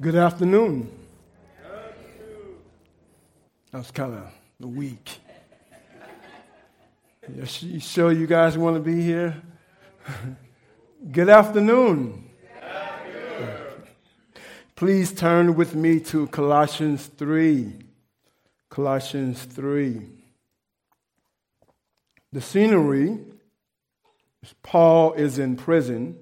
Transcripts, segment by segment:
Good afternoon. That was kind of weak. You sure you guys want to be here? Good afternoon. Please turn with me to Colossians 3. Colossians 3. The scenery Paul is in prison,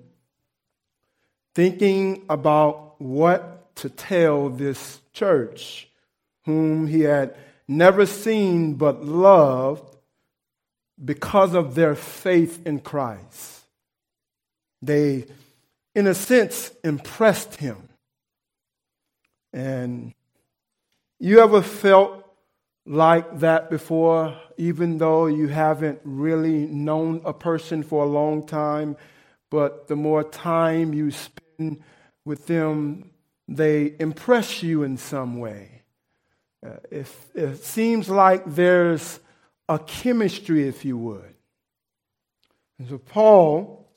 thinking about what to tell this church, whom he had never seen but loved because of their faith in Christ. They, in a sense, impressed him. And you ever felt like that before, even though you haven't really known a person for a long time, but the more time you spend with them, they impress you in some way. Uh, it, it seems like there's a chemistry, if you would. And so Paul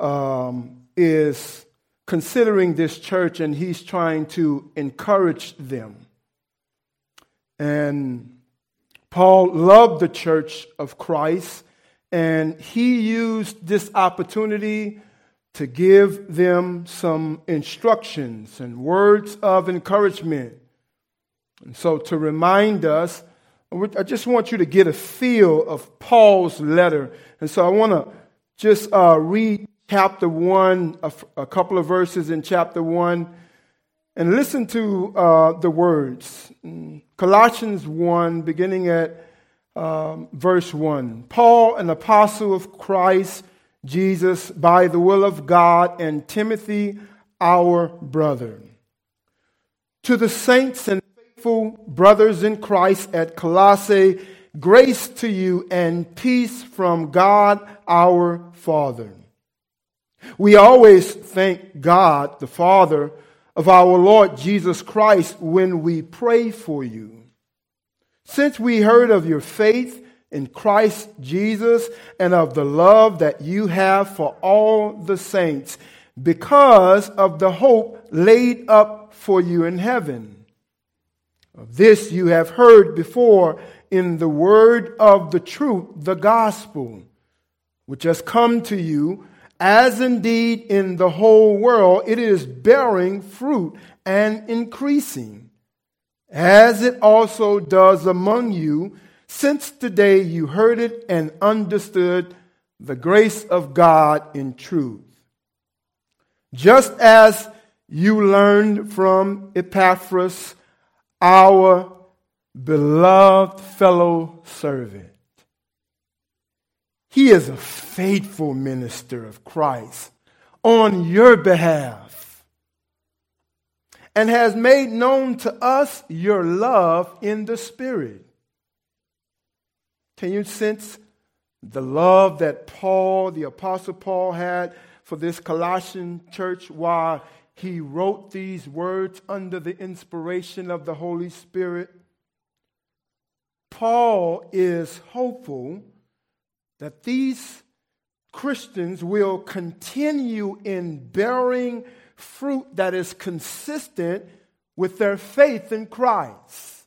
um, is considering this church and he's trying to encourage them. And Paul loved the church of Christ and he used this opportunity to give them some instructions and words of encouragement. And so to remind us I just want you to get a feel of Paul's letter. And so I want to just uh, read chapter 1, a, couple of verses in chapter 1, and listen to uh, the words. Colossians 1, beginning at um, verse 1. Paul, an apostle of Christ Jesus, by the will of God, and Timothy, our brother. To the saints and faithful brothers in Christ at Colossae, grace to you and peace from God our Father. We always thank God, the Father of our Lord Jesus Christ, when we pray for you. Since we heard of your faith in Christ Jesus and of the love that you have for all the saints, because of the hope laid up for you in heaven. Of this you have heard before in the word of the truth, the gospel, which has come to you, as indeed in the whole world. It is bearing fruit and increasing, as it also does among you, since the day you heard it and understood the grace of God in truth. Just as you learned from Epaphras, our beloved fellow servant. He is a faithful minister of Christ on your behalf and has made known to us your love in the Spirit. Can you sense the love that Paul, the Apostle Paul, had for this Colossian church while he wrote these words under the inspiration of the Holy Spirit. Paul is hopeful that these Christians will continue in bearing fruit that is consistent with their faith in Christ.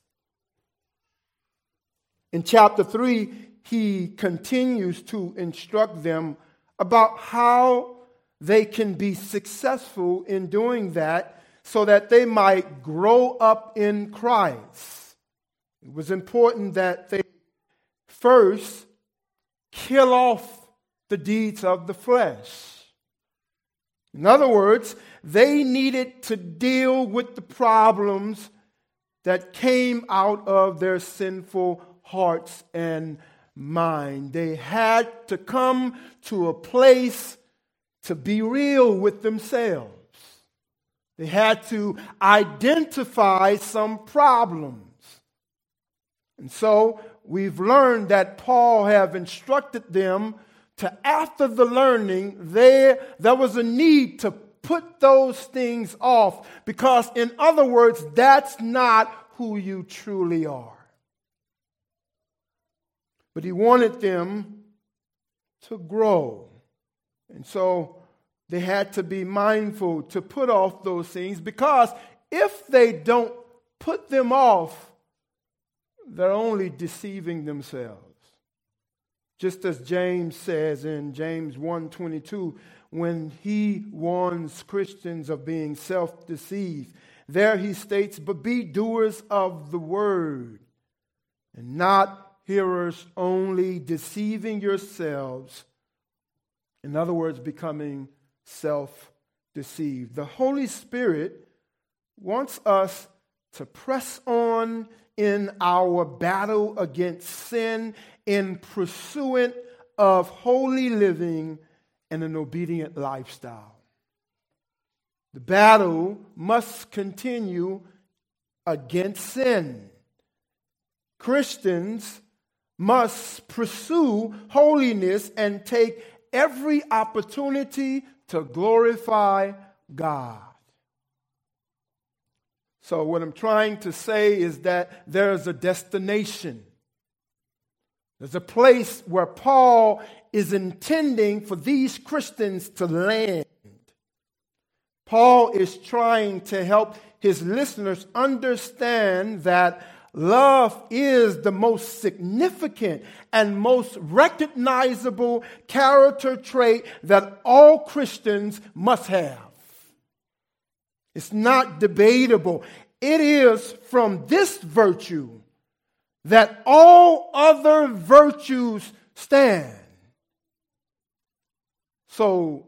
In chapter 3, he continues to instruct them about how they can be successful in doing that so that they might grow up in Christ. It was important that they first kill off the deeds of the flesh. In other words, they needed to deal with the problems that came out of their sinful hearts and mind. They had to come to a place to be real with themselves. They had to identify some problems. And so we've learned that Paul have instructed them to after the learning there there was a need to put those things off because in other words that's not who you truly are. But he wanted them to grow. And so they had to be mindful to put off those things because if they don't put them off, they're only deceiving themselves. Just as James says in James 1:22 when he warns Christians of being self-deceived, there he states, "But be doers of the word and not hearers only, deceiving yourselves." In other words, becoming self-deceived. The Holy Spirit wants us to press on in our battle against sin in pursuit of holy living and an obedient lifestyle. The battle must continue against sin. Christians must pursue holiness and take every opportunity to glorify God. So, what I'm trying to say is that there's a destination. There's a place where Paul is intending for these Christians to land. Paul is trying to help his listeners understand that love is the most significant and most recognizable character trait that all Christians must have. It's not debatable. It is from this virtue that all other virtues stand. So,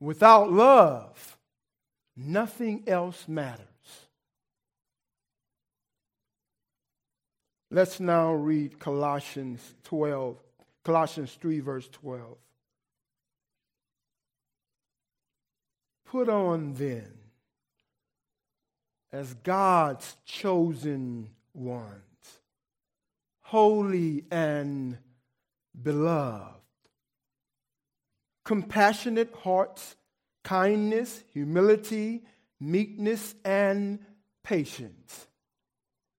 without love, nothing else matters. Let's now read Colossians 12, Colossians 3, verse 12. Put on then as God's chosen ones, holy and beloved. Compassionate hearts, kindness, humility, meekness, and patience.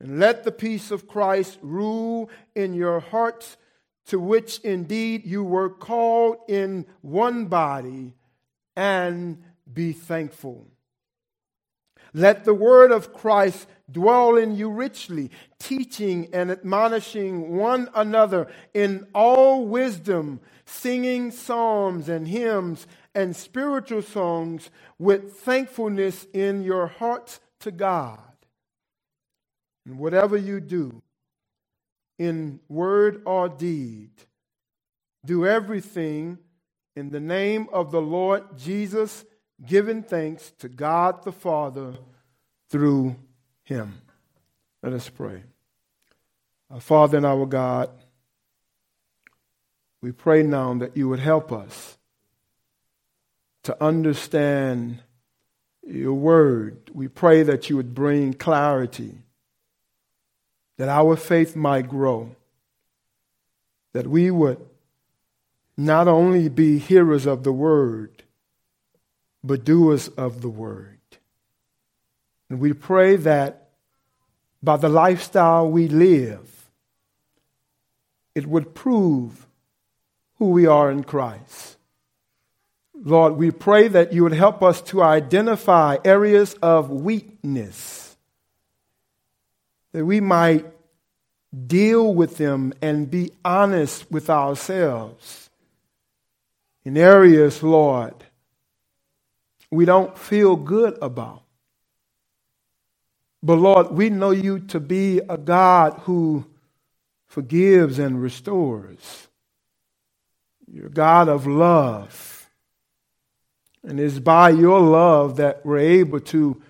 And let the peace of Christ rule in your hearts, to which indeed you were called in one body, and be thankful. Let the word of Christ dwell in you richly, teaching and admonishing one another in all wisdom, singing psalms and hymns and spiritual songs with thankfulness in your hearts to God. And whatever you do, in word or deed, do everything in the name of the Lord Jesus giving thanks to God the Father through him. Let us pray. Our Father and our God, we pray now that you would help us to understand your word. We pray that you would bring clarity, that our faith might grow, that we would not only be hearers of the word, but doers of the word. And we pray that by the lifestyle we live, it would prove who we are in Christ. Lord, we pray that you would help us to identify areas of weakness, that we might deal with them and be honest with ourselves. In areas, Lord, we don't feel good about. But Lord, we know you to be a God who forgives and restores. You're a God of love. And it's by your love that we're able to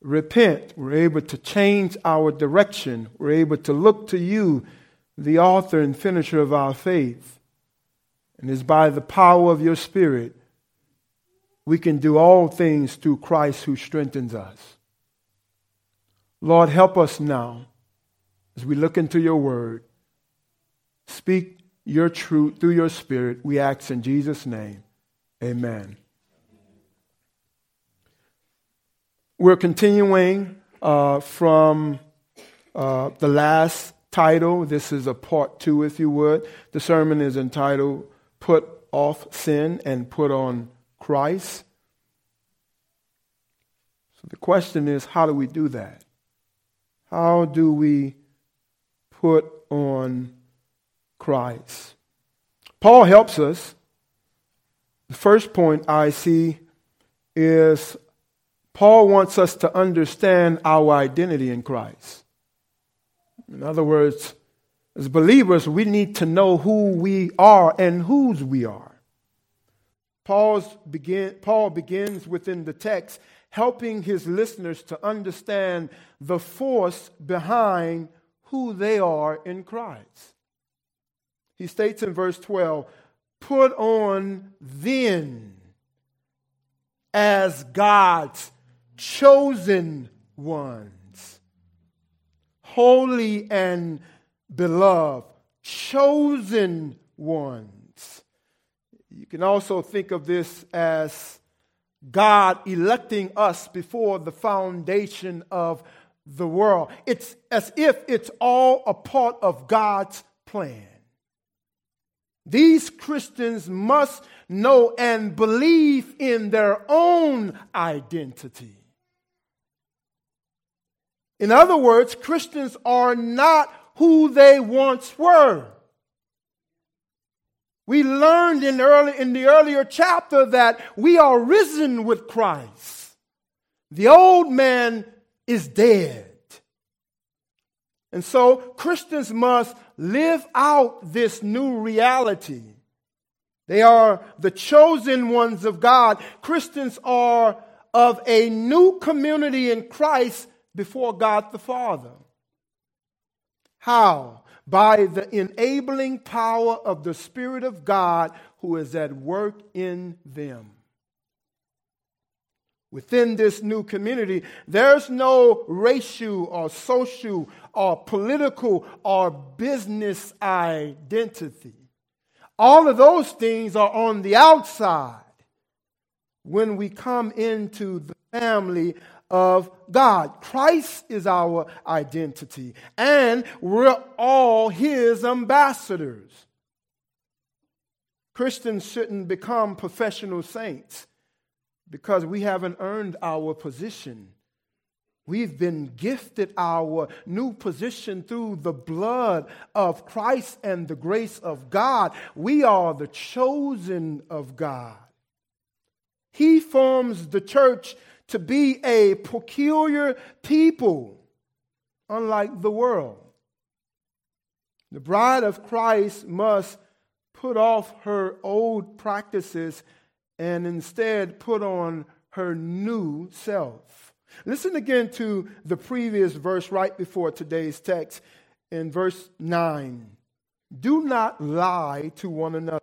repent. We're able to change our direction. We're able to look to you, the author and finisher of our faith. And it's by the power of your Spirit we can do all things through Christ who strengthens us. Lord, help us now as we look into your word. Speak your truth through your spirit. We ask in Jesus' name. Amen. We're continuing uh, from uh, the last title. This is a part two, if you would. The sermon is entitled Put Off Sin and Put on Christ. So the question is how do we do that? How do we put on Christ? Paul helps us. The first point I see is Paul wants us to understand our identity in Christ. In other words, as believers, we need to know who we are and whose we are. Paul's begin, Paul begins within the text helping his listeners to understand the force behind who they are in Christ. He states in verse 12, Put on then as God's chosen ones, holy and beloved, chosen ones. You can also think of this as God electing us before the foundation of the world. It's as if it's all a part of God's plan. These Christians must know and believe in their own identity. In other words, Christians are not who they once were. We learned in, early, in the earlier chapter that we are risen with Christ. The old man is dead. And so Christians must live out this new reality. They are the chosen ones of God. Christians are of a new community in Christ before God the Father. How? By the enabling power of the Spirit of God who is at work in them. Within this new community, there's no racial or social or political or business identity. All of those things are on the outside when we come into the family of God. Christ is our identity, and we're all His ambassadors. Christians shouldn't become professional saints because we haven't earned our position. We've been gifted our new position through the blood of Christ and the grace of God. We are the chosen of God. He forms the church to be a peculiar people, unlike the world. The bride of Christ must put off her old practices and instead put on her new self. Listen again to the previous verse right before today's text in verse 9. Do not lie to one another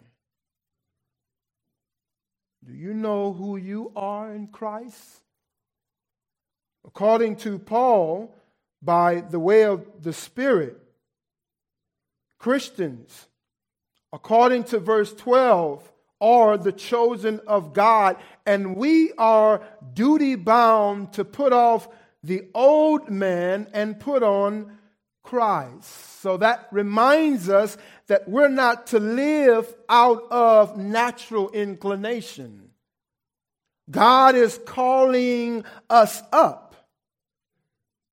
Do you know who you are in Christ? According to Paul, by the way of the Spirit, Christians, according to verse 12, are the chosen of God, and we are duty bound to put off the old man and put on Christ. So that reminds us that we're not to live out of natural inclination. God is calling us up.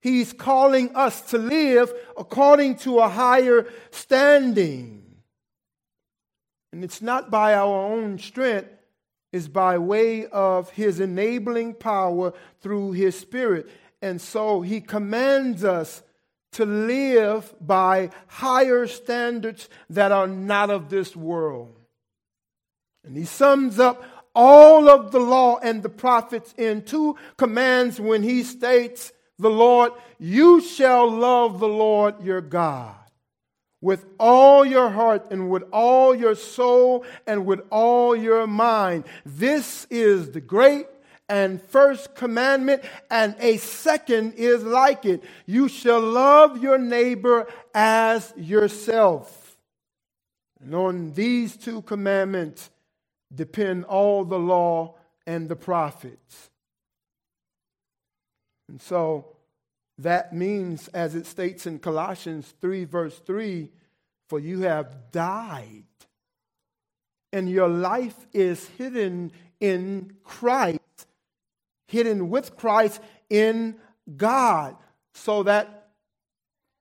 He's calling us to live according to a higher standing. And it's not by our own strength, is by way of his enabling power through his spirit. And so he commands us to live by higher standards that are not of this world. And he sums up all of the law and the prophets in two commands when he states, The Lord, you shall love the Lord your God with all your heart and with all your soul and with all your mind. This is the great and first commandment, and a second is like it. You shall love your neighbor as yourself. And on these two commandments depend all the law and the prophets. And so, that means, as it states in Colossians 3, verse 3, for you have died, and your life is hidden in Christ, hidden with Christ in God. So that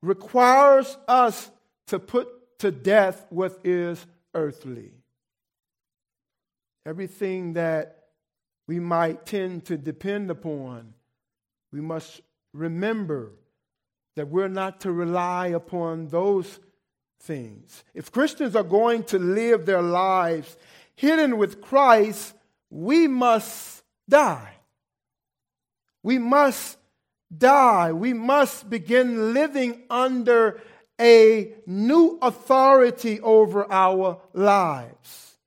requires us to put to death what is earthly. Everything that we might tend to depend upon, we must remember that we're not to rely upon those things. If Christians are going to live their lives hidden with Christ, we must die. We must die. We must begin living under a new authority over our lives.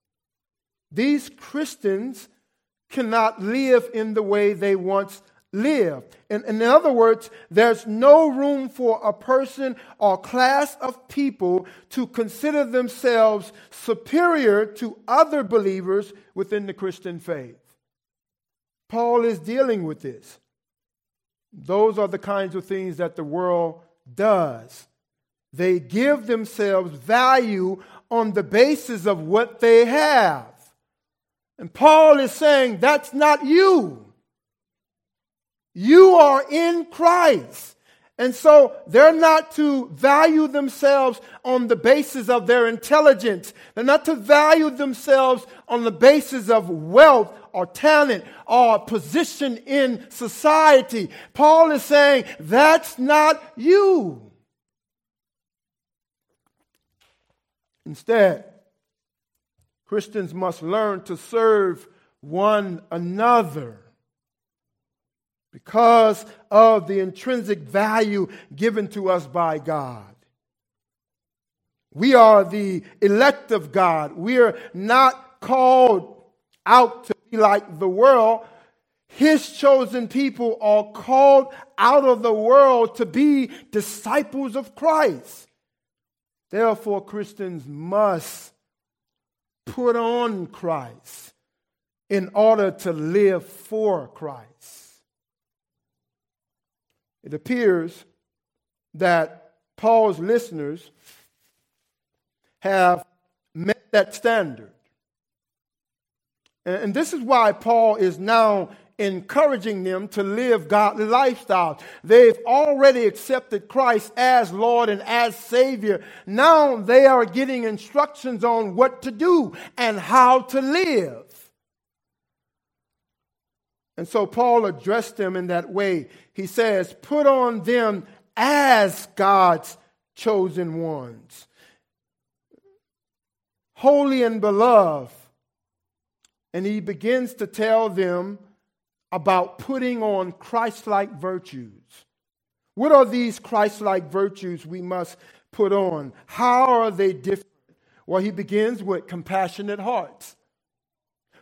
These Christians cannot live in the way they once lived. In, in other words, there's no room for a person or class of people to consider themselves superior to other believers within the Christian faith. Paul is dealing with this. Those are the kinds of things that the world does. They give themselves value on the basis of what they have. And Paul is saying that's not you. You are in Christ. And so they're not to value themselves on the basis of their intelligence. They're not to value themselves on the basis of wealth or talent or position in society. Paul is saying that's not you. Instead, Christians must learn to serve one another because of the intrinsic value given to us by God. We are the elect of God. We are not called out to be like the world. His chosen people are called out of the world to be disciples of Christ. Therefore, Christians must put on Christ in order to live for Christ. It appears that Paul's listeners have met that standard. And this is why Paul is now encouraging them to live godly lifestyles. They've already accepted Christ as Lord and as Savior. Now they are getting instructions on what to do and how to live. And so Paul addressed them in that way. He says, Put on them as God's chosen ones, holy and beloved. And he begins to tell them about putting on Christ like virtues. What are these Christ like virtues we must put on? How are they different? Well, he begins with compassionate hearts.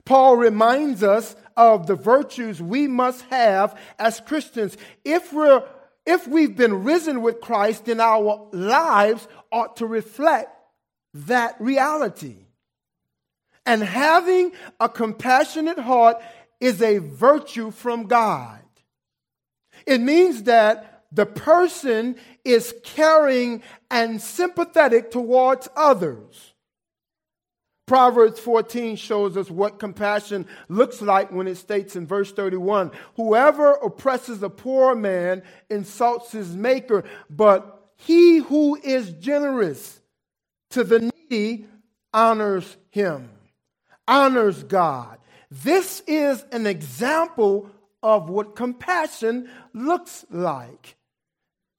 Paul reminds us of the virtues we must have as Christians. If we're if we've been risen with Christ, then our lives ought to reflect that reality. And having a compassionate heart is a virtue from God. It means that the person is caring and sympathetic towards others. Proverbs 14 shows us what compassion looks like when it states in verse 31 Whoever oppresses a poor man insults his maker, but he who is generous to the needy honors him, honors God. This is an example of what compassion looks like.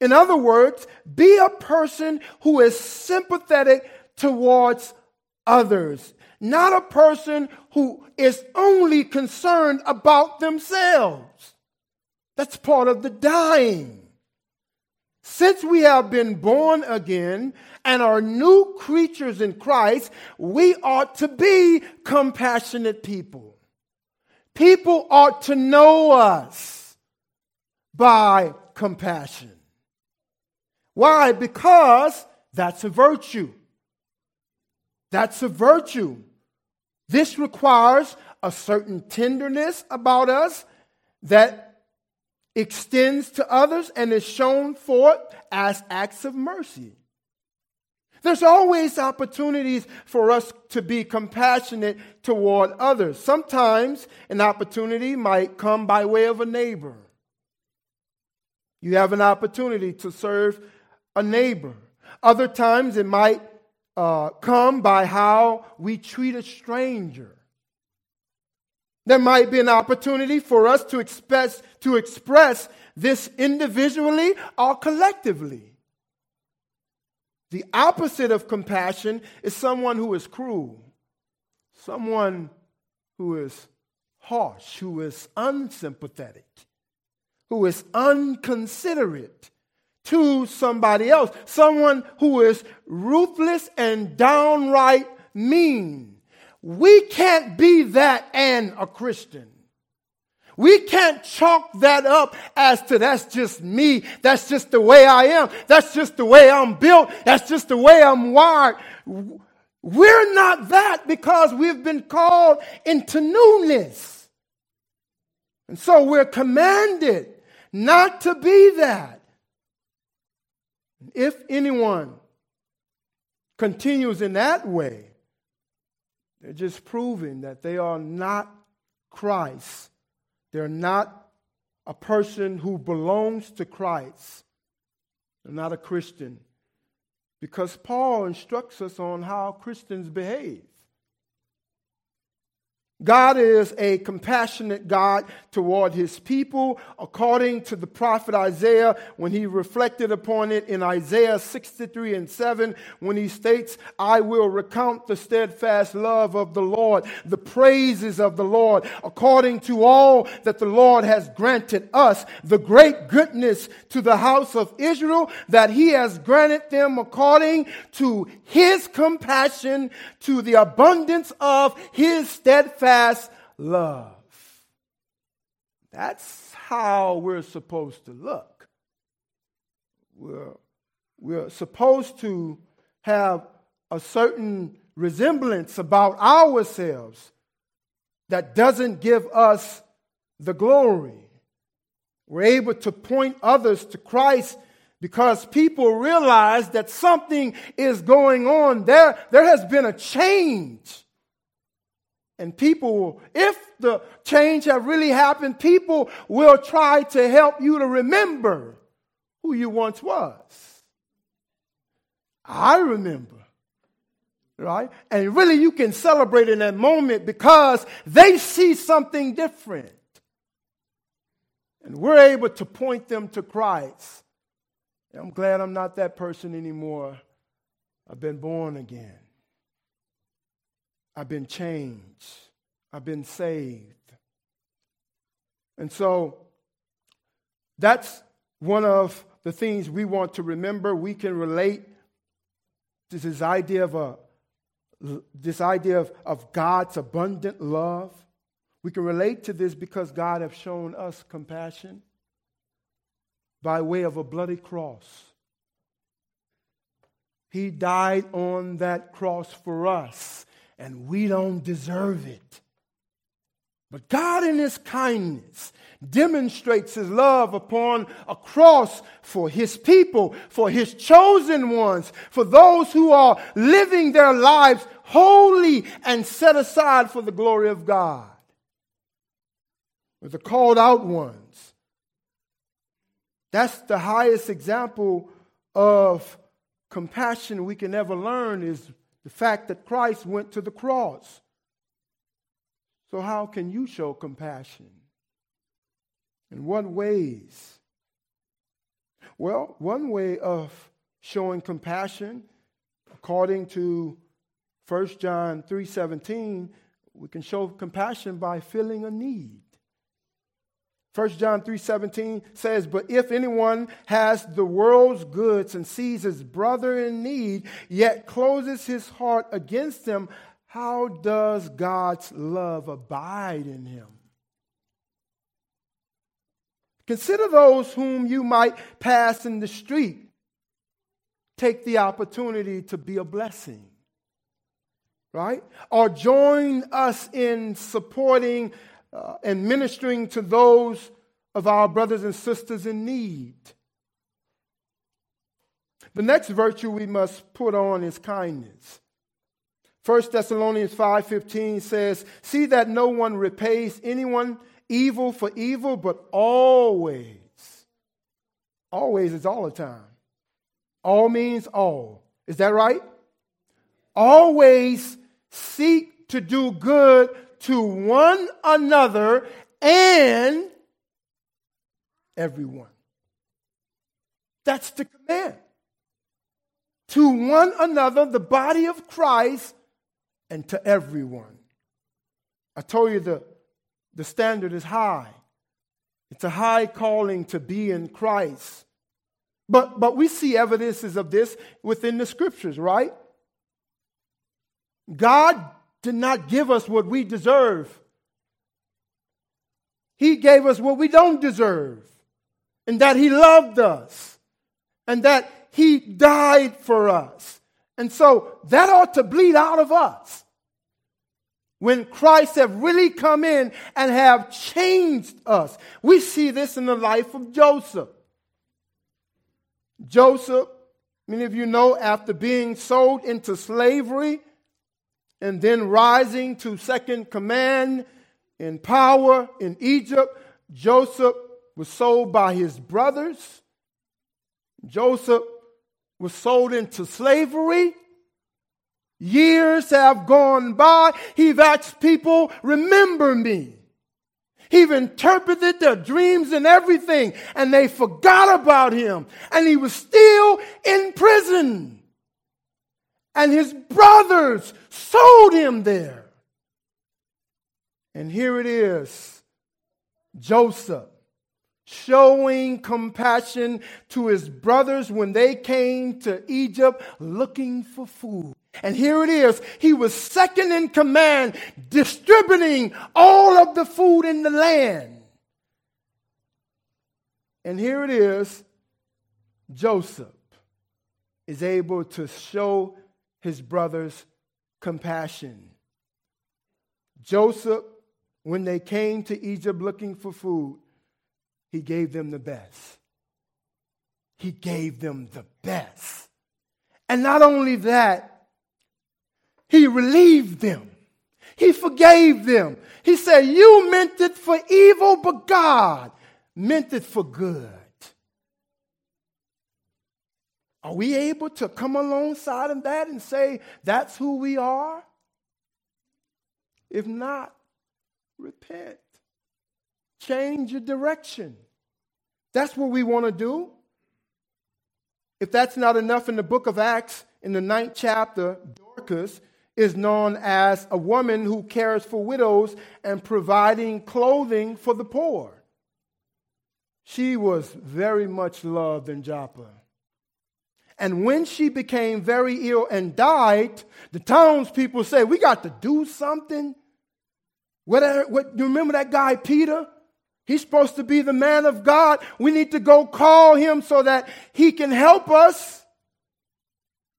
In other words, be a person who is sympathetic towards others, not a person who is only concerned about themselves. That's part of the dying. Since we have been born again and are new creatures in Christ, we ought to be compassionate people. People ought to know us by compassion. Why? Because that's a virtue. That's a virtue. This requires a certain tenderness about us that extends to others and is shown forth as acts of mercy. There's always opportunities for us to be compassionate toward others. Sometimes an opportunity might come by way of a neighbor. You have an opportunity to serve a neighbor. Other times it might uh, come by how we treat a stranger. There might be an opportunity for us to express, to express this individually or collectively. The opposite of compassion is someone who is cruel, someone who is harsh, who is unsympathetic, who is unconsiderate to somebody else, someone who is ruthless and downright mean. We can't be that and a Christian. We can't chalk that up as to that's just me. That's just the way I am. That's just the way I'm built. That's just the way I'm wired. We're not that because we've been called into newness. And so we're commanded not to be that. If anyone continues in that way, they're just proving that they are not Christ they're not a person who belongs to Christ. They're not a Christian. Because Paul instructs us on how Christians behave. God is a compassionate God toward his people, according to the prophet Isaiah when he reflected upon it in Isaiah 63 and 7, when he states, I will recount the steadfast love of the Lord, the praises of the Lord, according to all that the Lord has granted us, the great goodness to the house of Israel, that he has granted them according to his compassion, to the abundance of his steadfast steadfast love. That's how we're supposed to look. We're, we're supposed to have a certain resemblance about ourselves that doesn't give us the glory. We're able to point others to Christ because people realize that something is going on. There, there has been a change. And people, if the change have really happened, people will try to help you to remember who you once was. I remember. Right? And really you can celebrate in that moment because they see something different. And we're able to point them to Christ. I'm glad I'm not that person anymore. I've been born again. I've been changed. I've been saved. And so that's one of the things we want to remember. We can relate to this idea of a this idea of, of God's abundant love. We can relate to this because God has shown us compassion by way of a bloody cross. He died on that cross for us and we don't deserve it. But God, in His kindness, demonstrates His love upon a cross for His people, for His chosen ones, for those who are living their lives holy and set aside for the glory of God. For the called out ones. That's the highest example of compassion we can ever learn is the fact that Christ went to the cross So, how can you show compassion? In what ways? Well, one way of showing compassion, according to 1 John 3:17, we can show compassion by filling a need. 1 John 3:17 says, "But if anyone has the world's goods and sees his brother in need, yet closes his heart against him, how does God's love abide in him?" Consider those whom you might pass in the street. Take the opportunity to be a blessing. Right? Or join us in supporting uh, and ministering to those of our brothers and sisters in need. The next virtue we must put on is kindness. 1 Thessalonians 5:15 says, "See that no one repays anyone evil for evil, but always always is all the time. All means all. Is that right? Always seek to do good to one another and everyone. That's the command. To one another, the body of Christ, and to everyone. I told you the, the standard is high. It's a high calling to be in Christ. But, but we see evidences of this within the scriptures, right? God did not give us what we deserve. He gave us what we don't deserve. And that He loved us. And that He died for us. And so that ought to bleed out of us. When Christ have really come in and have changed us. We see this in the life of Joseph. Joseph, many of you know, after being sold into slavery, and then rising to second command in power in Egypt. Joseph was sold by his brothers. Joseph was sold into slavery. Years have gone by. He's asked people, remember me. He've interpreted their dreams and everything, and they forgot about him. And he was still in prison and his brothers sold him there. And here it is Joseph showing compassion to his brothers when they came to Egypt looking for food. And here it is. He was second in command, distributing all of the food in the land. And here it is. Joseph is able to show his brothers compassion. Joseph, when they came to Egypt looking for food, he gave them the best. He gave them the best. And not only that, he relieved them. He forgave them. He said, You meant it for evil, but God meant it for good. Are we able to come alongside of that and say, that's who we are? If not, repent. Change your direction. That's what we want to do. If that's not enough in the book of Acts, in the ninth chapter, Dorcas is known as a woman who cares for widows and providing clothing for the poor. She was very much loved in Joppa. And when she became very ill and died, the townspeople said, We got to do something. What, uh, what, you remember that guy, Peter? He's supposed to be the man of God. We need to go call him so that he can help us.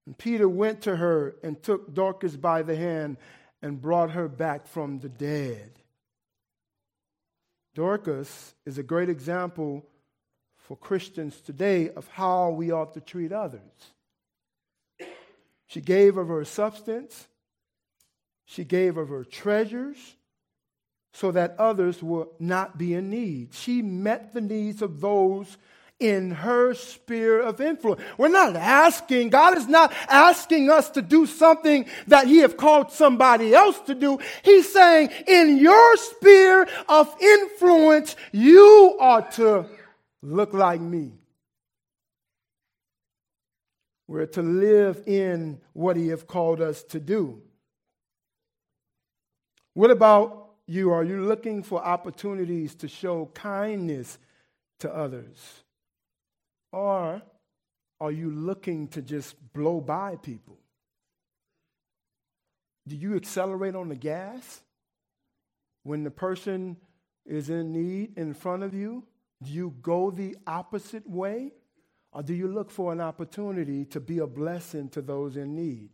And Peter went to her and took Dorcas by the hand and brought her back from the dead. Dorcas is a great example for Christians today of how we ought to treat others. She gave of her substance, she gave of her treasures so that others will not be in need. She met the needs of those in her sphere of influence. We're not asking, God is not asking us to do something that He have called somebody else to do. He's saying, in your sphere of influence, you ought to look like me. We're to live in what He has called us to do. What about you? Are you looking for opportunities to show kindness to others? Or are you looking to just blow by people? Do you accelerate on the gas when the person is in need in front of you? Do you go the opposite way? Or do you look for an opportunity to be a blessing to those in need?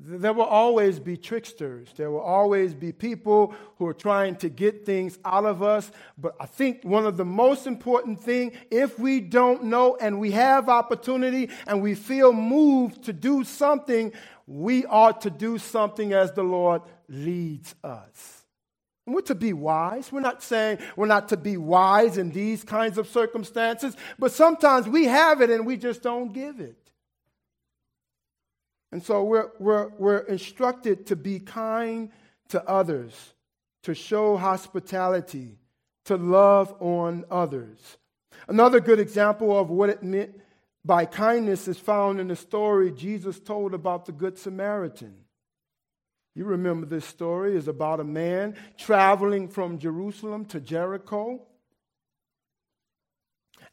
There will always be tricksters. There will always be people who are trying to get things out of us. But I think one of the most important thing, if we don't know and we have opportunity and we feel moved to do something, we ought to do something as the Lord leads us. We're to be wise. We're not saying we're not to be wise in these kinds of circumstances, but sometimes we have it and we just don't give it. And so we're, we're, we're instructed to be kind to others, to show hospitality, to love on others. Another good example of what it meant by kindness is found in the story Jesus told about the Good Samaritan. You remember this story is about a man traveling from Jerusalem to Jericho.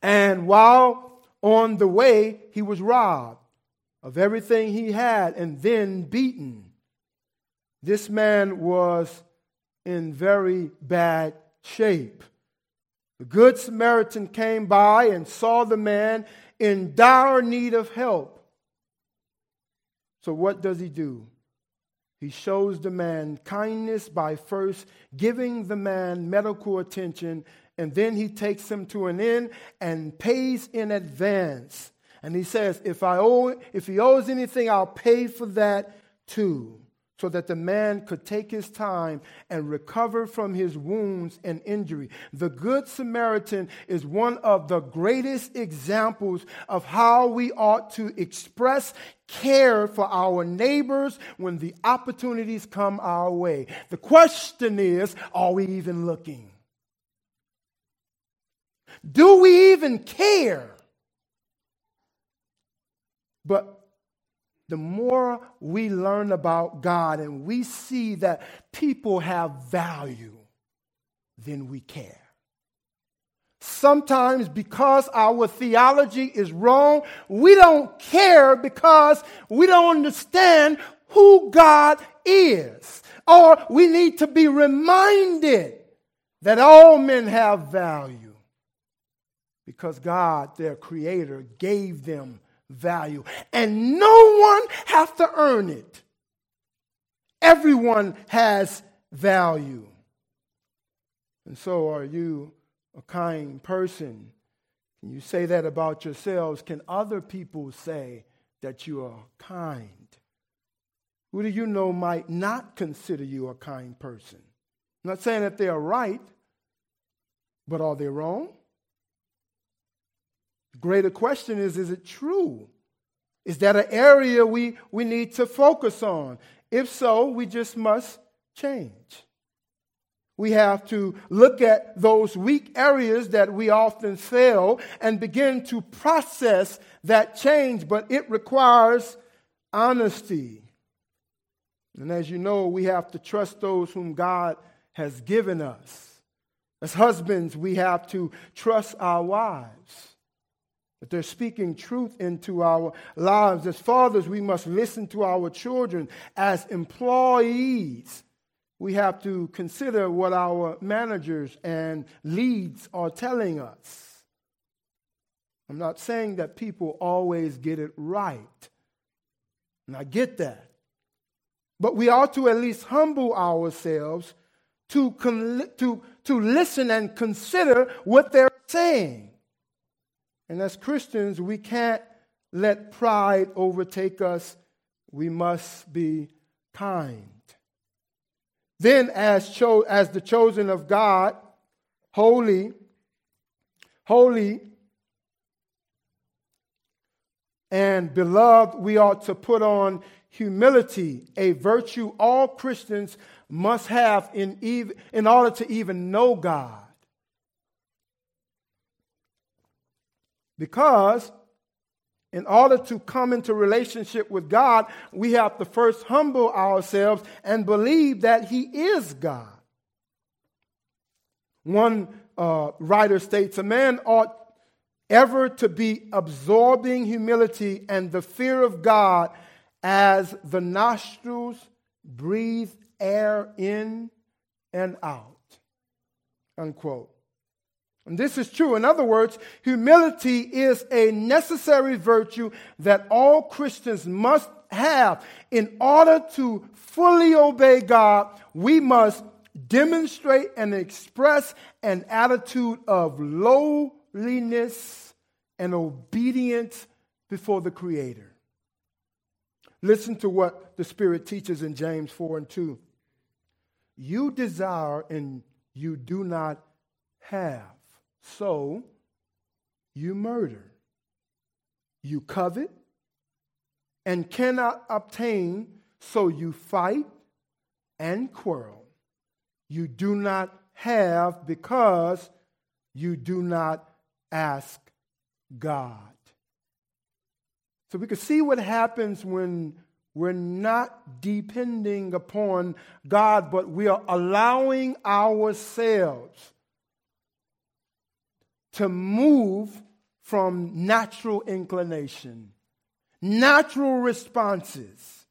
And while on the way, he was robbed of everything he had and then beaten. This man was in very bad shape. The Good Samaritan came by and saw the man in dire need of help. So, what does he do? He shows the man kindness by first giving the man medical attention, and then he takes him to an inn and pays in advance and he says, if, I owe, if he owes anything, I'll pay for that too. So that the man could take his time and recover from his wounds and injury. The Good Samaritan is one of the greatest examples of how we ought to express care for our neighbors when the opportunities come our way. The question is are we even looking? Do we even care? But the more we learn about God and we see that people have value, then we care. Sometimes, because our theology is wrong, we don't care because we don't understand who God is. Or we need to be reminded that all men have value because God, their creator, gave them value. And no one has to earn it. Everyone has value. And so, are you a kind person? Can you say that about yourselves? Can other people say that you are kind? Who do you know might not consider you a kind person? I'm not saying that they are right, but are they wrong? Greater question is is it true? Is that an area we, we need to focus on? If so, we just must change. We have to look at those weak areas that we often fail and begin to process that change, but it requires honesty. And as you know, we have to trust those whom God has given us. As husbands, we have to trust our wives they're speaking truth into our lives. As fathers, we must listen to our children. As employees, we have to consider what our managers and leads are telling us. I'm not saying that people always get it right, and I get that. But we ought to at least humble ourselves to, con- to, to listen and consider what they're saying. And as Christians, we can't let pride overtake us. We must be kind. Then, as, cho- as the chosen of God, holy, holy, and beloved, we ought to put on humility, a virtue all Christians must have in, ev- in order to even know God. Because in order to come into relationship with God, we have to first humble ourselves and believe that He is God. One uh, writer states a man ought ever to be absorbing humility and the fear of God as the nostrils breathe air in and out. Unquote. And this is true. In other words, humility is a necessary virtue that all Christians must have. In order to fully obey God, we must demonstrate and express an attitude of lowliness and obedience before the Creator. Listen to what the Spirit teaches in James 4 and 2. You desire and you do not have, so you murder. You covet and cannot obtain, so you fight and quarrel. You do not have because you do not ask God. So we can see what happens when we're not depending upon God, but we are allowing ourselves to move from natural inclination, natural responses.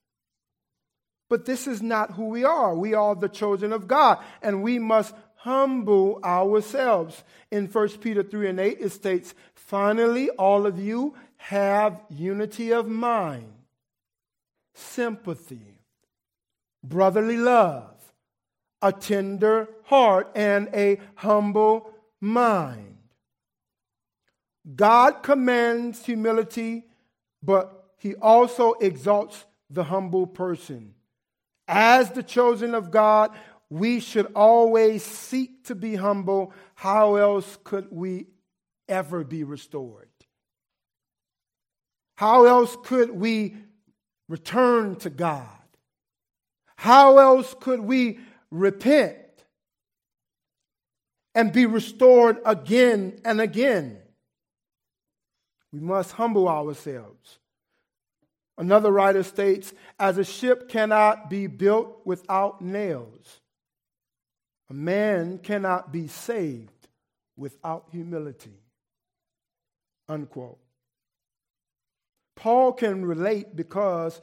But this is not who we are. We are the chosen of God, and we must humble ourselves. In 1 Peter 3 and 8, it states, Finally, all of you have unity of mind, sympathy, brotherly love, a tender heart, and a humble mind. God commands humility, but he also exalts the humble person. As the chosen of God, we should always seek to be humble. How else could we ever be restored? How else could we return to God? How else could we repent and be restored again and again? We must humble ourselves. Another writer states, as a ship cannot be built without nails, a man cannot be saved without humility. Unquote. Paul can relate because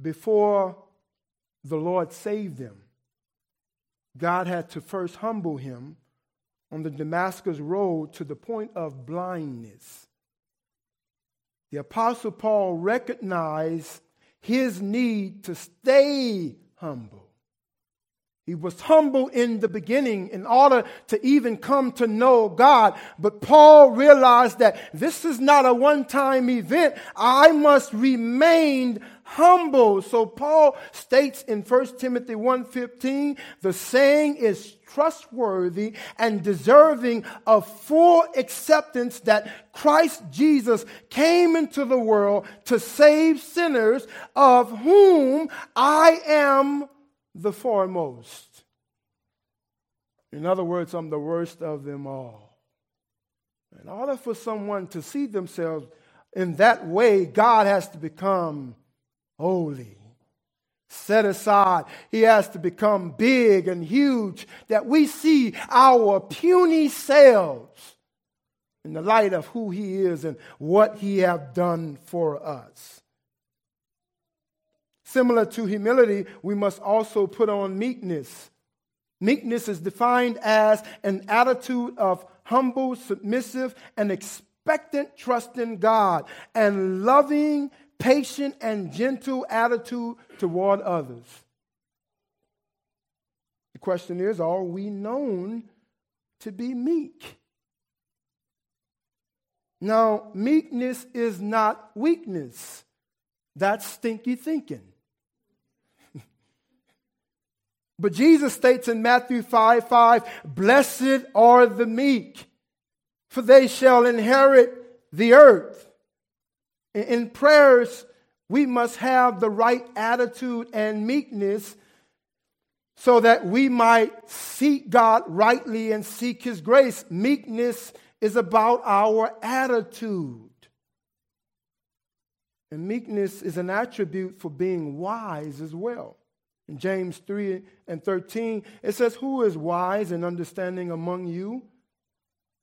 before the Lord saved him, God had to first humble him on the Damascus road to the point of blindness. The Apostle Paul recognized his need to stay humble. He was humble in the beginning in order to even come to know God. But Paul realized that this is not a one time event. I must remain humble. So Paul states in 1 Timothy 1:15, the saying is trustworthy and deserving of full acceptance that Christ Jesus came into the world to save sinners of whom I am the foremost. In other words, I'm the worst of them all. In order for someone to see themselves in that way, God has to become holy, set aside. He has to become big and huge, that we see our puny selves in the light of who He is and what He have done for us. Similar to humility, we must also put on meekness. Meekness is defined as an attitude of humble, submissive, and expectant trust in God, and loving, patient, and gentle attitude toward others. The question is are we known to be meek? Now, meekness is not weakness. That's stinky thinking. But Jesus states in Matthew 5 5, Blessed are the meek, for they shall inherit the earth. In prayers, we must have the right attitude and meekness so that we might seek God rightly and seek His grace. Meekness is about our attitude. And meekness is an attribute for being wise as well. In James 3 and 13, it says, Who is wise and understanding among you?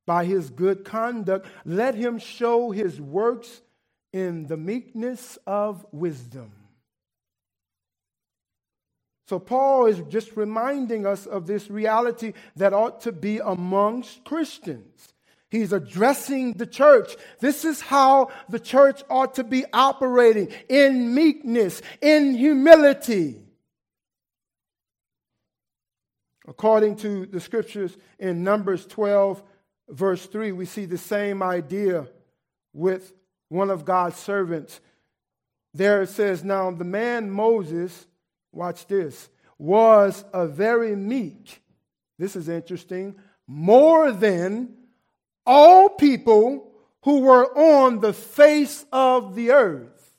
By his good conduct, let him show his works in the meekness of wisdom. So, Paul is just reminding us of this reality that ought to be amongst Christians. He's addressing the church. This is how the church ought to be operating in meekness, in humility. According to the scriptures in Numbers 12, verse 3, we see the same idea with one of God's servants. There it says, Now the man Moses, watch this, was a very meek, this is interesting, more than all people who were on the face of the earth.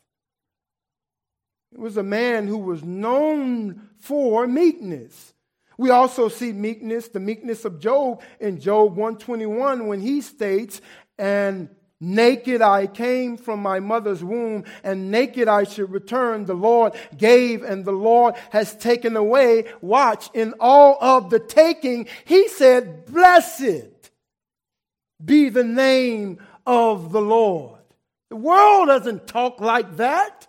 It was a man who was known for meekness. We also see meekness, the meekness of Job in Job 121 when he states, and Naked I came from my mother's womb, and naked I should return. The Lord gave, and the Lord has taken away. Watch, in all of the taking, he said, Blessed be the name of the Lord. The world doesn't talk like that.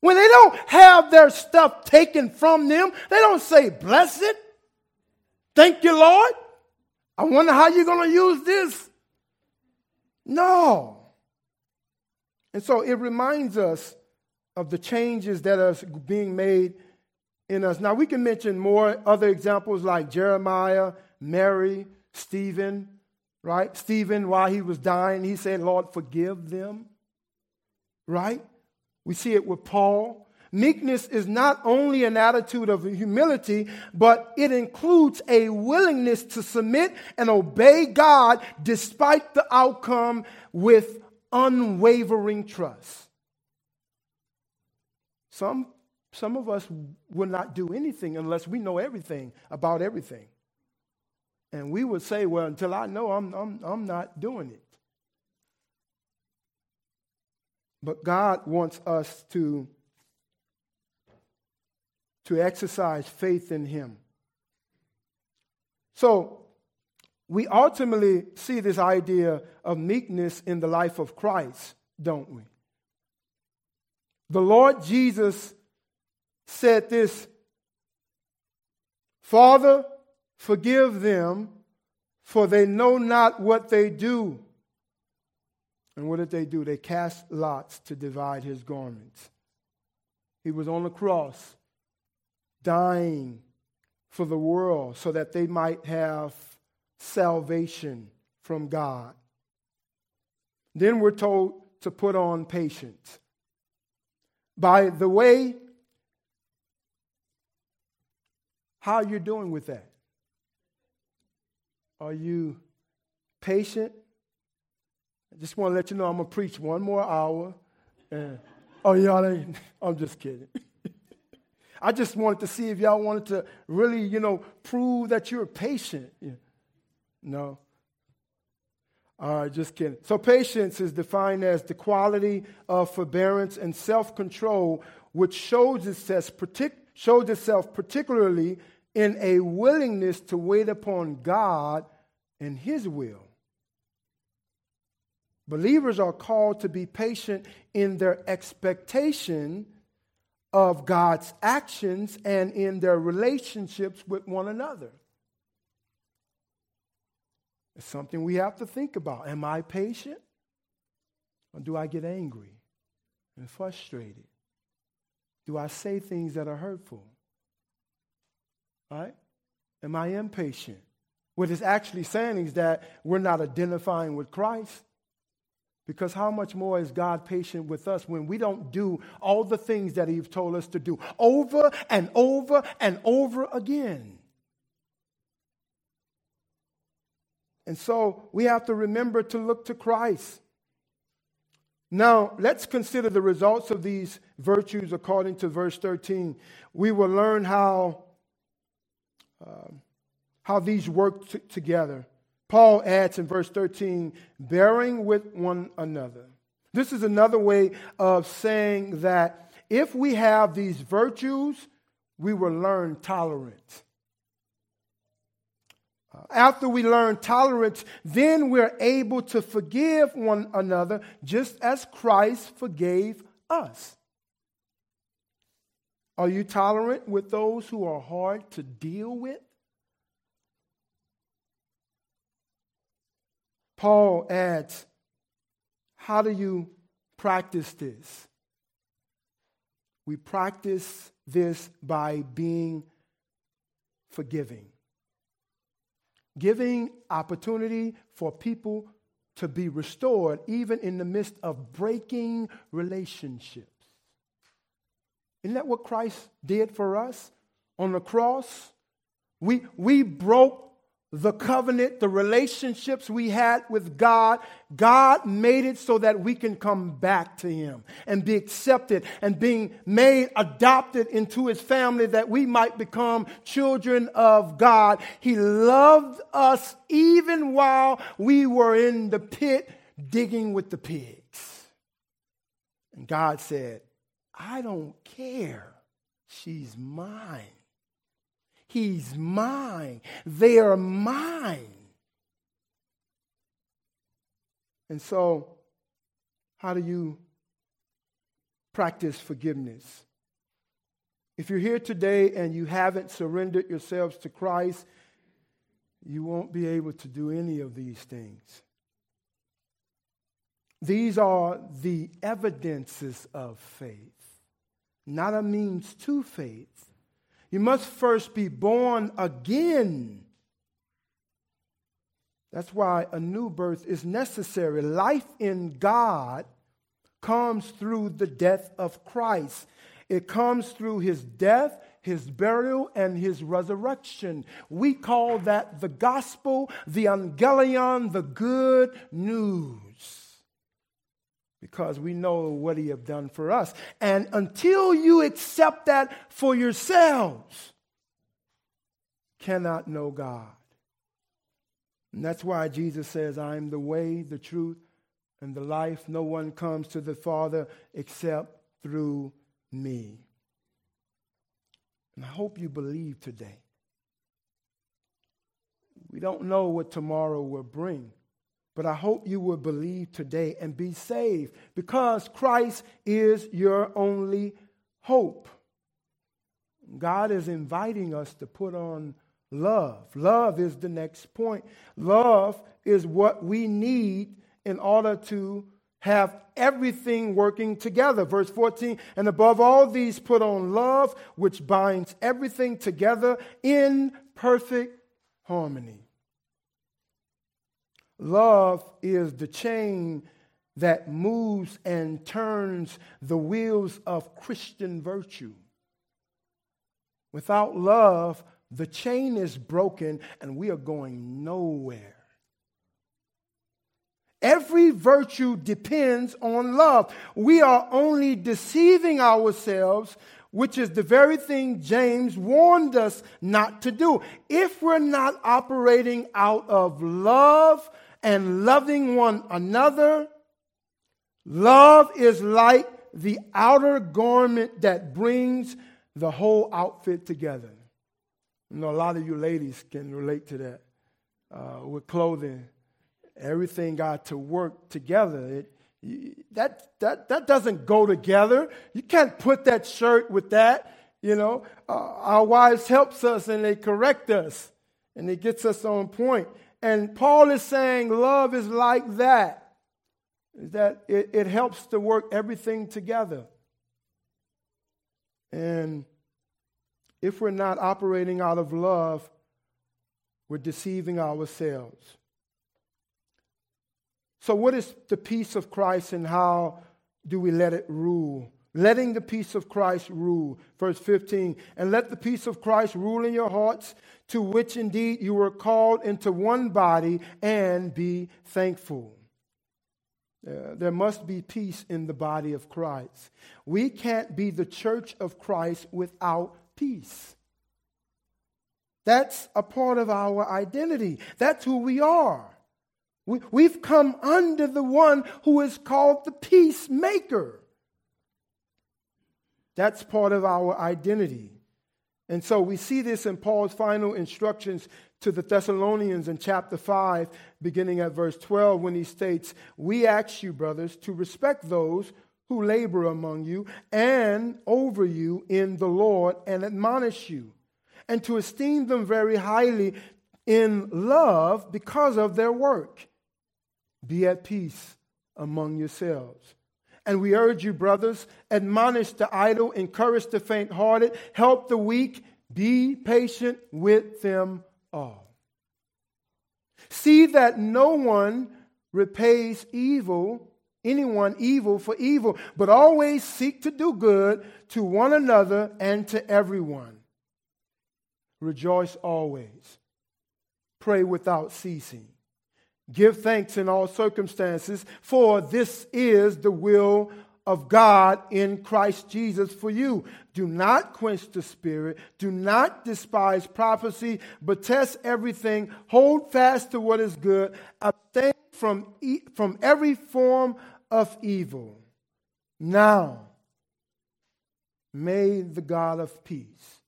When they don't have their stuff taken from them, they don't say, Blessed. Thank you, Lord. I wonder how you're going to use this. No. And so it reminds us of the changes that are being made in us. Now, we can mention more other examples like Jeremiah, Mary, Stephen, right? Stephen, while he was dying, he said, Lord, forgive them, right? We see it with Paul. Meekness is not only an attitude of humility, but it includes a willingness to submit and obey God despite the outcome with unwavering trust. Some, some of us will not do anything unless we know everything about everything. And we would say, well, until I know, I'm, I'm, I'm not doing it. But God wants us to to exercise faith in Him. So, we ultimately see this idea of meekness in the life of Christ, don't we? The Lord Jesus said this Father, forgive them, for they know not what they do. And what did they do? They cast lots to divide his garments. He was on the cross dying for the world so that they might have salvation from God. Then we're told to put on patience. By the way, how are you're doing with that? Are you patient? Just want to let you know I'm going to preach one more hour. And, oh, y'all I'm just kidding. I just wanted to see if y'all wanted to really, you know, prove that you're patient. Yeah. No. All right, just kidding. So, patience is defined as the quality of forbearance and self control, which shows itself, partic- shows itself particularly in a willingness to wait upon God and His will. Believers are called to be patient in their expectation of God's actions and in their relationships with one another. It's something we have to think about. Am I patient? Or do I get angry and frustrated? Do I say things that are hurtful? Right? Am I impatient? What it's actually saying is that we're not identifying with Christ. Because how much more is God patient with us when we don't do all the things that He's told us to do over and over and over again? And so we have to remember to look to Christ. Now, let's consider the results of these virtues according to verse 13. We will learn how, uh, how these work t- together. Paul adds in verse 13, bearing with one another. This is another way of saying that if we have these virtues, we will learn tolerance. Uh, after we learn tolerance, then we're able to forgive one another just as Christ forgave us. Are you tolerant with those who are hard to deal with? Paul adds, How do you practice this? We practice this by being forgiving, giving opportunity for people to be restored, even in the midst of breaking relationships. Isn't that what Christ did for us on the cross? We, we broke the covenant, the relationships we had with God, God made it so that we can come back to Him and be accepted and being made adopted into His family that we might become children of God. He loved us even while we were in the pit digging with the pigs. And God said, I don't care. She's mine. He's mine. They are mine. And so, how do you practice forgiveness? If you're here today and you haven't surrendered yourselves to Christ, you won't be able to do any of these things. These are the evidences of faith, not a means to faith. You must first be born again. That's why a new birth is necessary. Life in God comes through the death of Christ. It comes through his death, his burial, and his resurrection. We call that the gospel, the euangelion, the good news because we know what he have done for us. And until you accept that for yourselves, cannot know God. And that's why Jesus says, I am the way, the truth, and the life. No one comes to the Father except through me. And I hope you believe today. We don't know what tomorrow will bring. But I hope you will believe today and be saved because Christ is your only hope. God is inviting us to put on love. Love is the next point. Love is what we need in order to have everything working together. Verse 14, and above all these, put on love, which binds everything together in perfect harmony. Love is the chain that moves and turns the wheels of Christian virtue. Without love, the chain is broken and we are going nowhere. Every virtue depends on love. We are only deceiving ourselves, which is the very thing James warned us not to do. If we're not operating out of love, and loving one another. Love is like the outer garment that brings the whole outfit together. You know, a lot of you ladies can relate to that uh, with clothing. Everything got to work together. It, that, that, that doesn't go together. You can't put that shirt with that. You know, uh, our wives helps us and they correct us and it gets us on point. And Paul is saying love is like that, that it, it helps to work everything together. And if we're not operating out of love, we're deceiving ourselves. So, what is the peace of Christ and how do we let it rule? Letting the peace of Christ rule. Verse 15, and let the peace of Christ rule in your hearts, to which indeed you were called into one body, and be thankful. Uh, there must be peace in the body of Christ. We can't be the church of Christ without peace. That's a part of our identity. That's who we are. We, we've come under the one who is called the peacemaker. That's part of our identity. And so we see this in Paul's final instructions to the Thessalonians in chapter 5, beginning at verse 12, when he states, We ask you, brothers, to respect those who labor among you and over you in the Lord and admonish you, and to esteem them very highly in love because of their work. Be at peace among yourselves. And we urge you, brothers, admonish the idle, encourage the faint hearted, help the weak, be patient with them all. See that no one repays evil, anyone evil for evil, but always seek to do good to one another and to everyone. Rejoice always. Pray without ceasing. Give thanks in all circumstances, for this is the will of God in Christ Jesus for you. Do not quench the spirit. Do not despise prophecy, but test everything. Hold fast to what is good. Abstain from, e- from every form of evil. Now, may the God of peace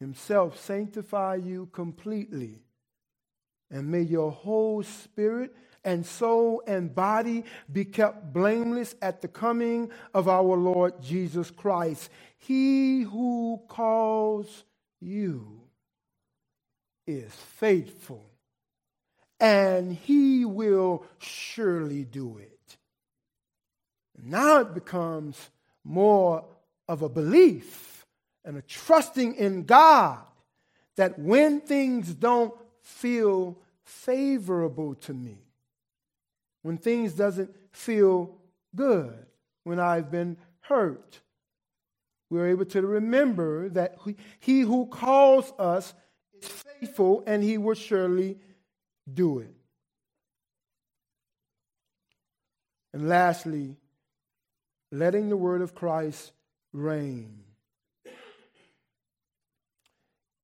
himself sanctify you completely and may your whole spirit and soul and body be kept blameless at the coming of our Lord Jesus Christ. He who calls you is faithful, and he will surely do it. Now it becomes more of a belief and a trusting in God that when things don't feel favorable to me, when things doesn't feel good, when I've been hurt, we're able to remember that he who calls us is faithful and he will surely do it. And lastly, letting the word of Christ reign.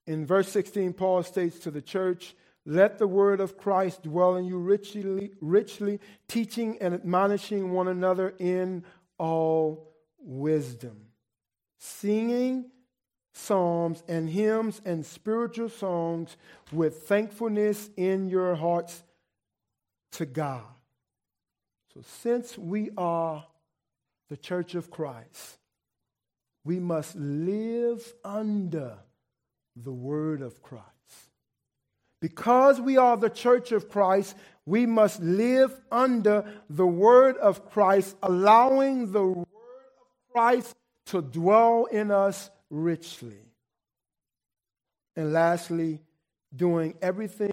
In verse 16, Paul states to the church, let the word of Christ dwell in you richly, richly, teaching and admonishing one another in all wisdom, singing psalms and hymns and spiritual songs with thankfulness in your hearts to God. So, since we are the church of Christ, we must live under the word of Christ. Because we are the church of Christ, we must live under the word of Christ, allowing the word of Christ to dwell in us richly. And lastly, doing everything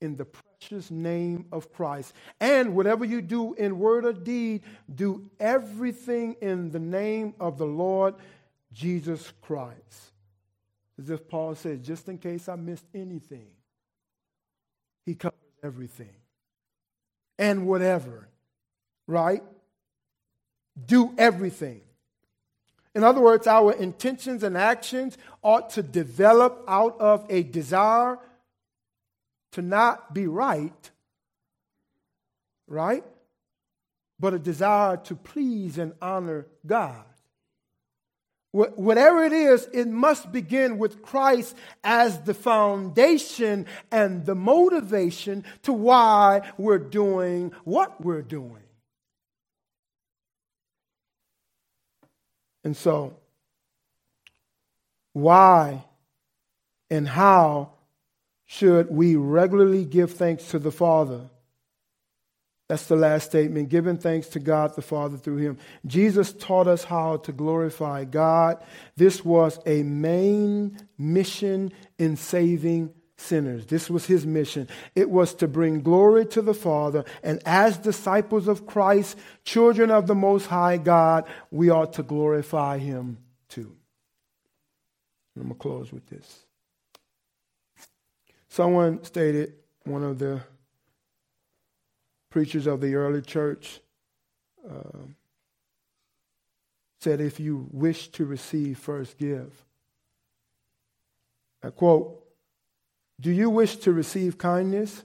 in the precious name of Christ. And whatever you do in word or deed, do everything in the name of the Lord Jesus Christ. As if Paul said, just in case I missed anything. He covers everything and whatever, right? Do everything. In other words, our intentions and actions ought to develop out of a desire to not be right, right? But a desire to please and honor God. Whatever it is, it must begin with Christ as the foundation and the motivation to why we're doing what we're doing. And so, why and how should we regularly give thanks to the Father? That's the last statement. Giving thanks to God the Father through him. Jesus taught us how to glorify God. This was a main mission in saving sinners. This was his mission. It was to bring glory to the Father. And as disciples of Christ, children of the Most High God, we ought to glorify him too. I'm going to close with this. Someone stated, one of the preachers of the early church uh, said, If you wish to receive, first give. I quote, Do you wish to receive kindness?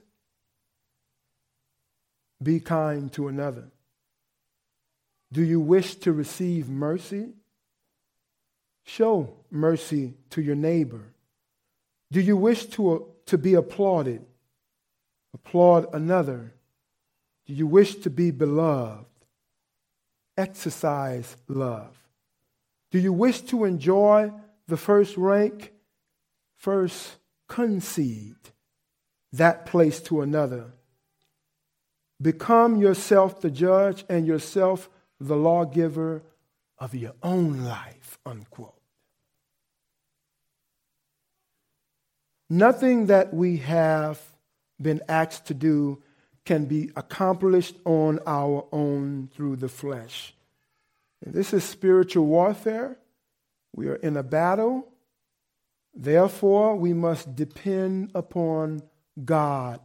Be kind to another. Do you wish to receive mercy? Show mercy to your neighbor. Do you wish to, uh, to be applauded? Applaud another. Do you wish to be beloved? Exercise love. Do you wish to enjoy the first rank? First concede that place to another. Become yourself the judge and yourself the lawgiver of your own life, unquote. Nothing that we have been asked to do can be accomplished on our own through the flesh. And this is spiritual warfare. We are in a battle. Therefore, we must depend upon God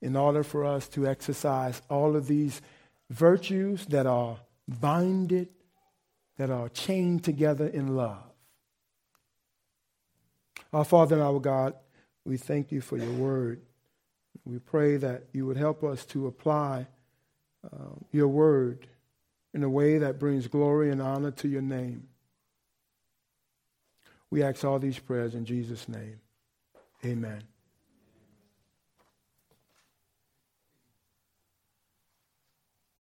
in order for us to exercise all of these virtues that are binded, that are chained together in love. Our Father and our God, we thank you for your word. We pray that you would help us to apply uh, your word in a way that brings glory and honor to your name. We ask all these prayers in Jesus' name. Amen.